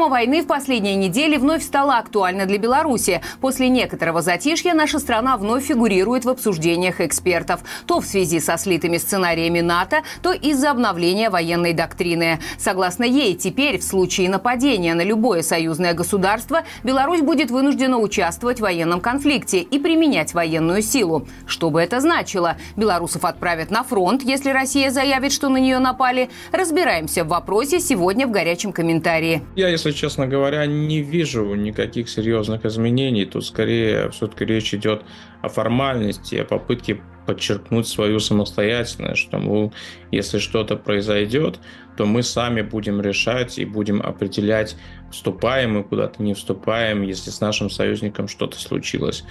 Тема войны в последние недели вновь стала актуальна для Беларуси. После некоторого затишья наша страна вновь фигурирует в обсуждениях экспертов. То в связи со слитыми сценариями НАТО, то из-за обновления военной доктрины. Согласно ей, теперь в случае нападения на любое союзное государство Беларусь будет вынуждена участвовать в военном конфликте и применять военную силу. Что бы это значило? Белорусов отправят на фронт, если Россия заявит, что на нее напали. Разбираемся в вопросе сегодня в горячем комментарии. Я, если честно говоря, не вижу никаких серьезных изменений. Тут скорее все-таки речь идет о формальности, о попытке подчеркнуть свою самостоятельность, что, мол, если что-то произойдет, то мы сами будем решать и будем определять, вступаем мы куда-то, не вступаем, если с нашим союзником что-то случилось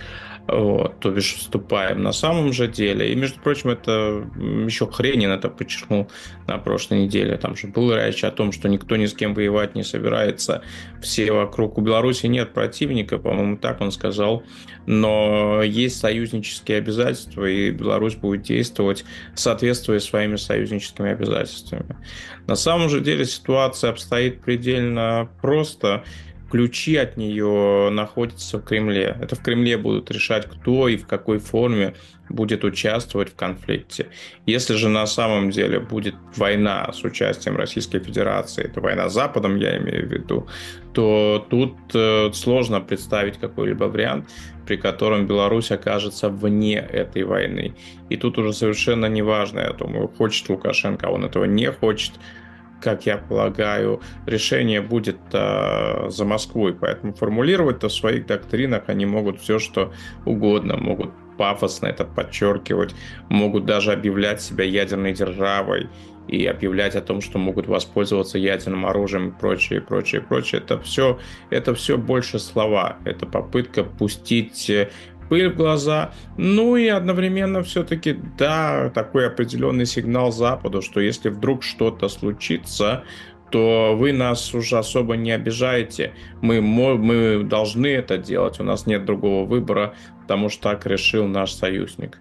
вот, то бишь вступаем на самом же деле. И, между прочим, это еще Хренин это подчеркнул на прошлой неделе. Там же была речь о том, что никто ни с кем воевать не собирается. Все вокруг. У Беларуси нет противника, по-моему, так он сказал. Но есть союзнические обязательства, и Беларусь будет действовать, соответствуя своими союзническими обязательствами. На самом же деле ситуация обстоит предельно просто ключи от нее находятся в Кремле. Это в Кремле будут решать, кто и в какой форме будет участвовать в конфликте. Если же на самом деле будет война с участием Российской Федерации, это война с Западом, я имею в виду, то тут э, сложно представить какой-либо вариант, при котором Беларусь окажется вне этой войны. И тут уже совершенно неважно, я думаю, хочет Лукашенко, а он этого не хочет, как я полагаю, решение будет э, за Москвой. Поэтому формулировать-то в своих доктринах они могут все, что угодно. Могут пафосно это подчеркивать, могут даже объявлять себя ядерной державой и объявлять о том, что могут воспользоваться ядерным оружием и прочее, прочее, прочее. Это все, это все больше слова. Это попытка пустить э, пыль в глаза. Ну и одновременно все-таки, да, такой определенный сигнал Западу, что если вдруг что-то случится, то вы нас уже особо не обижаете. Мы, мы должны это делать, у нас нет другого выбора, потому что так решил наш союзник.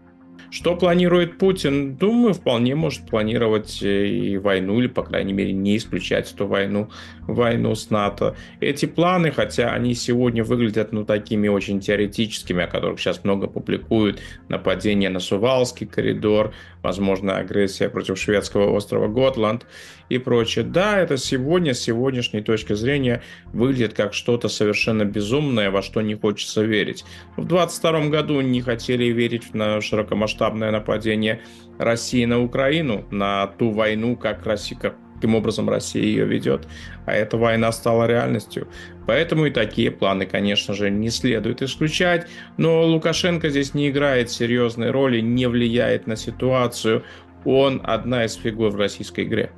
Что планирует Путин? Думаю, вполне может планировать э, и войну, или, по крайней мере, не исключать эту войну, войну с НАТО. Эти планы, хотя они сегодня выглядят ну, такими очень теоретическими, о которых сейчас много публикуют, нападение на Сувалский коридор, возможно, агрессия против шведского острова Готланд и прочее. Да, это сегодня, с сегодняшней точки зрения, выглядит как что-то совершенно безумное, во что не хочется верить. В 22 году не хотели верить на широкомасштабное нападение России на Украину, на ту войну, как Россия, как каким образом Россия ее ведет, а эта война стала реальностью. Поэтому и такие планы, конечно же, не следует исключать, но Лукашенко здесь не играет серьезной роли, не влияет на ситуацию, он одна из фигур в российской игре.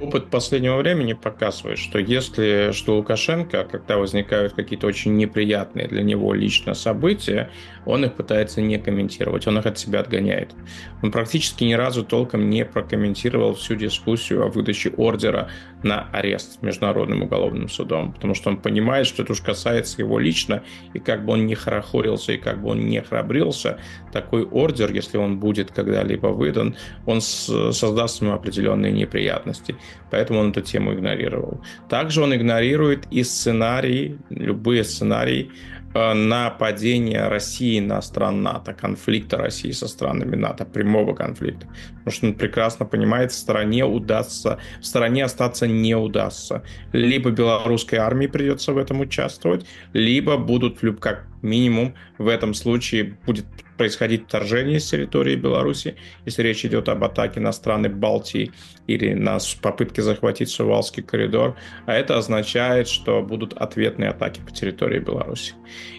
Опыт последнего времени показывает, что если что Лукашенко, когда возникают какие-то очень неприятные для него лично события, он их пытается не комментировать, он их от себя отгоняет. Он практически ни разу толком не прокомментировал всю дискуссию о выдаче ордера на арест Международным уголовным судом, потому что он понимает, что это уж касается его лично, и как бы он не хорохорился, и как бы он не храбрился, такой ордер, если он будет когда-либо выдан, он создаст ему определенные неприятности. Поэтому он эту тему игнорировал. Также он игнорирует и сценарии, любые сценарии Э, нападения России на стран НАТО, конфликта России со странами НАТО, прямого конфликта. Потому что он прекрасно понимает, в стране удастся, в стране остаться не удастся. Либо белорусской армии придется в этом участвовать, либо будут, как минимум, в этом случае будет происходить вторжение с территории Беларуси, если речь идет об атаке на страны Балтии или на попытке захватить Сувалский коридор, а это означает, что будут ответные атаки по территории Беларуси.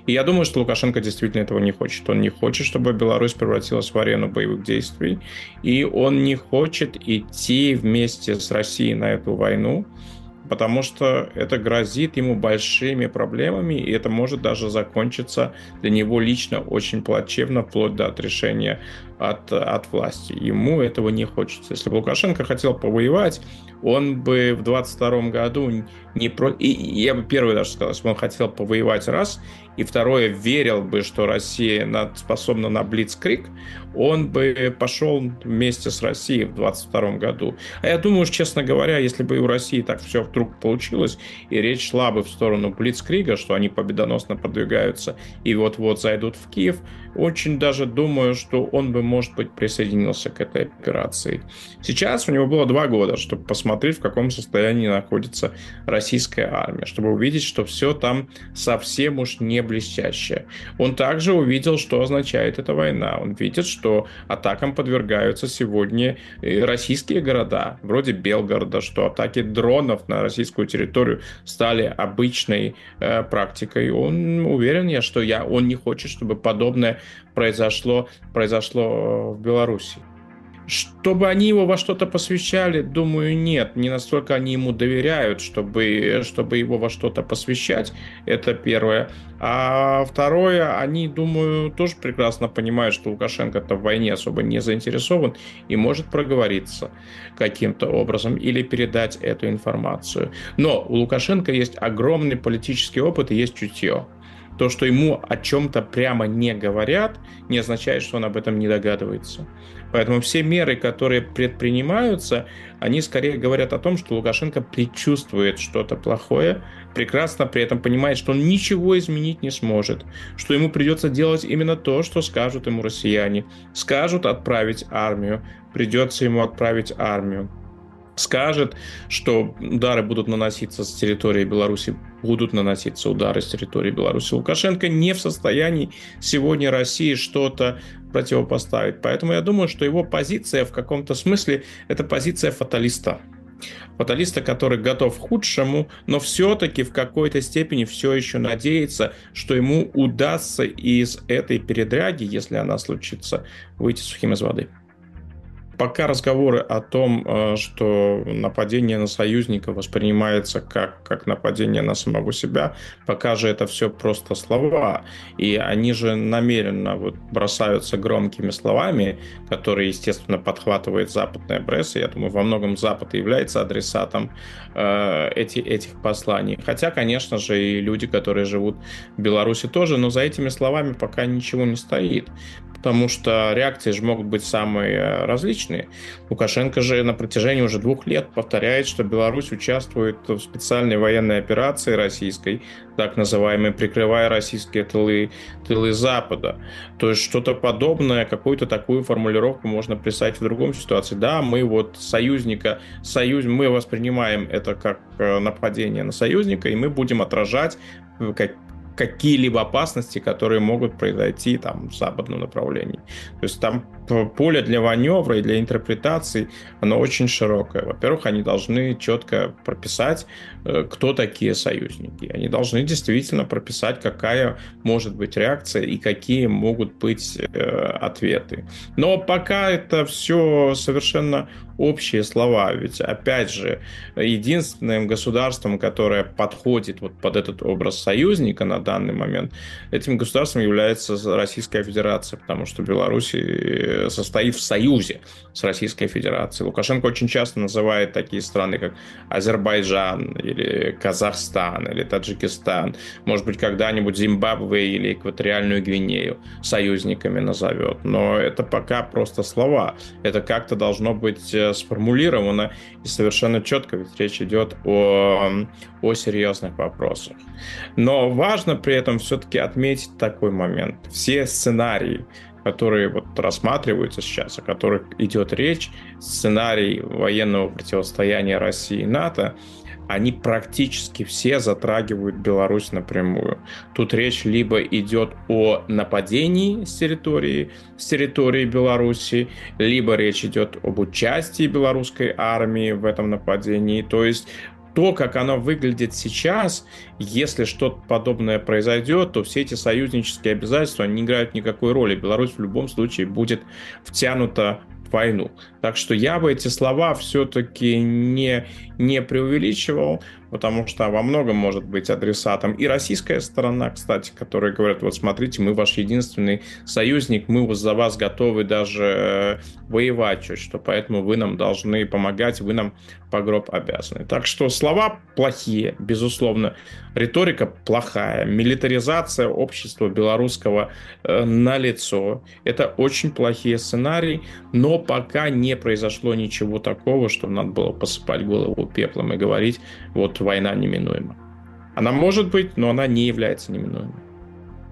И я думаю, что Лукашенко действительно этого не хочет. Он не хочет, чтобы Беларусь превратилась в арену боевых действий, и он не хочет идти вместе с Россией на эту войну, потому что это грозит ему большими проблемами, и это может даже закончиться для него лично очень плачевно, вплоть до отрешения от, от власти. Ему этого не хочется. Если бы Лукашенко хотел повоевать, он бы в 22 году не про... И я бы первый даже сказал, бы он хотел повоевать раз, и второе, верил бы, что Россия способна на Блицкрик, он бы пошел вместе с Россией в 22 году. А я думаю, честно говоря, если бы и у России так все вдруг получилось, и речь шла бы в сторону Блицкрига, что они победоносно продвигаются и вот-вот зайдут в Киев, очень даже думаю, что он бы, может быть, присоединился к этой операции. Сейчас у него было два года, чтобы посмотреть, в каком состоянии находится российская армия, чтобы увидеть, что все там совсем уж не блестящее. Он также увидел, что означает эта война. Он видит, что атакам подвергаются сегодня российские города, вроде Белгорода, что атаки дронов на российскую территорию стали обычной э, практикой. Он уверен, я, что я, он не хочет, чтобы подобное произошло, произошло в Беларуси. Чтобы они его во что-то посвящали, думаю, нет. Не настолько они ему доверяют, чтобы, чтобы его во что-то посвящать. Это первое. А второе, они, думаю, тоже прекрасно понимают, что Лукашенко-то в войне особо не заинтересован и может проговориться каким-то образом или передать эту информацию. Но у Лукашенко есть огромный политический опыт и есть чутье. То, что ему о чем-то прямо не говорят, не означает, что он об этом не догадывается. Поэтому все меры, которые предпринимаются, они скорее говорят о том, что Лукашенко предчувствует что-то плохое, прекрасно при этом понимает, что он ничего изменить не сможет, что ему придется делать именно то, что скажут ему россияне. Скажут отправить армию, придется ему отправить армию скажет, что удары будут наноситься с территории Беларуси, будут наноситься удары с территории Беларуси. Лукашенко не в состоянии сегодня России что-то противопоставить. Поэтому я думаю, что его позиция в каком-то смысле это позиция фаталиста. Фаталиста, который готов к худшему, но все-таки в какой-то степени все еще надеется, что ему удастся из этой передряги, если она случится, выйти сухим из воды пока разговоры о том, э, что нападение на союзника воспринимается как, как нападение на самого себя, пока же это все просто слова. И они же намеренно вот бросаются громкими словами, которые, естественно, подхватывает западная пресса. Я думаю, во многом Запад является адресатом э, эти, этих посланий. Хотя, конечно же, и люди, которые живут в Беларуси тоже, но за этими словами пока ничего не стоит потому что реакции же могут быть самые э, различные. Лукашенко же на протяжении уже двух лет повторяет, что Беларусь участвует в специальной военной операции российской, так называемой, прикрывая российские тылы, тылы Запада. То есть что-то подобное, какую-то такую формулировку можно писать в другом ситуации. Да, мы вот союзника, союз, мы воспринимаем это как э, нападение на союзника, и мы будем отражать как, какие-либо опасности, которые могут произойти там в западном направлении. То есть там поле для маневра и для интерпретаций, оно очень широкое. Во-первых, они должны четко прописать, э, кто такие союзники. Они должны действительно прописать, какая может быть реакция и какие могут быть э, ответы. Но пока это все совершенно общие слова. Ведь, опять же, единственным государством, которое подходит вот под этот образ союзника на данный момент, этим государством является Российская Федерация, потому что Беларусь э, состоит в союзе с Российской Федерацией. Лукашенко очень часто называет такие страны, как Азербайджан или Казахстан или Таджикистан, может быть, когда-нибудь Зимбабве или Экваториальную Гвинею союзниками назовет. Но это пока просто слова. Это как-то должно быть э, сформулировано и совершенно четко, ведь речь идет о, о серьезных вопросах. Но важно при этом все-таки отметить такой момент. Все сценарии, которые вот рассматриваются сейчас, о которых идет речь, сценарий военного противостояния России и НАТО, они практически все затрагивают Беларусь напрямую. Тут речь либо идет о нападении с территории, с территории Беларуси, либо речь идет об участии белорусской армии в этом нападении. То есть то, как оно выглядит сейчас, если что-то подобное произойдет, то все эти союзнические обязательства не играют никакой роли. Беларусь в любом случае будет втянута войну. Так что я бы эти слова все-таки не, не преувеличивал, потому что во многом может быть адресатом и российская сторона, кстати, которые говорят, вот смотрите, мы ваш единственный союзник, мы за вас готовы даже э, воевать что, поэтому вы нам должны помогать, вы нам по гроб обязаны. Так что слова плохие, безусловно, риторика плохая, милитаризация общества белорусского э, на лицо. Это очень плохие сценарии, но пока не произошло ничего такого, что надо было посыпать голову пеплом и говорить, вот война неминуема. Она может быть, но она не является неминуемой.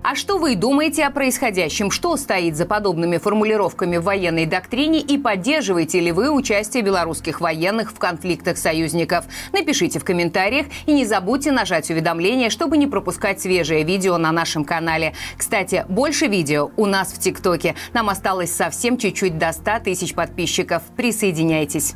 А что вы думаете о происходящем? Что стоит за подобными формулировками в военной доктрине и поддерживаете ли вы участие белорусских военных в конфликтах союзников? Напишите в комментариях и не забудьте нажать уведомления, чтобы не пропускать свежее видео на нашем канале. Кстати, больше видео у нас в ТикТоке. Нам осталось совсем чуть-чуть до 100 тысяч подписчиков. Присоединяйтесь.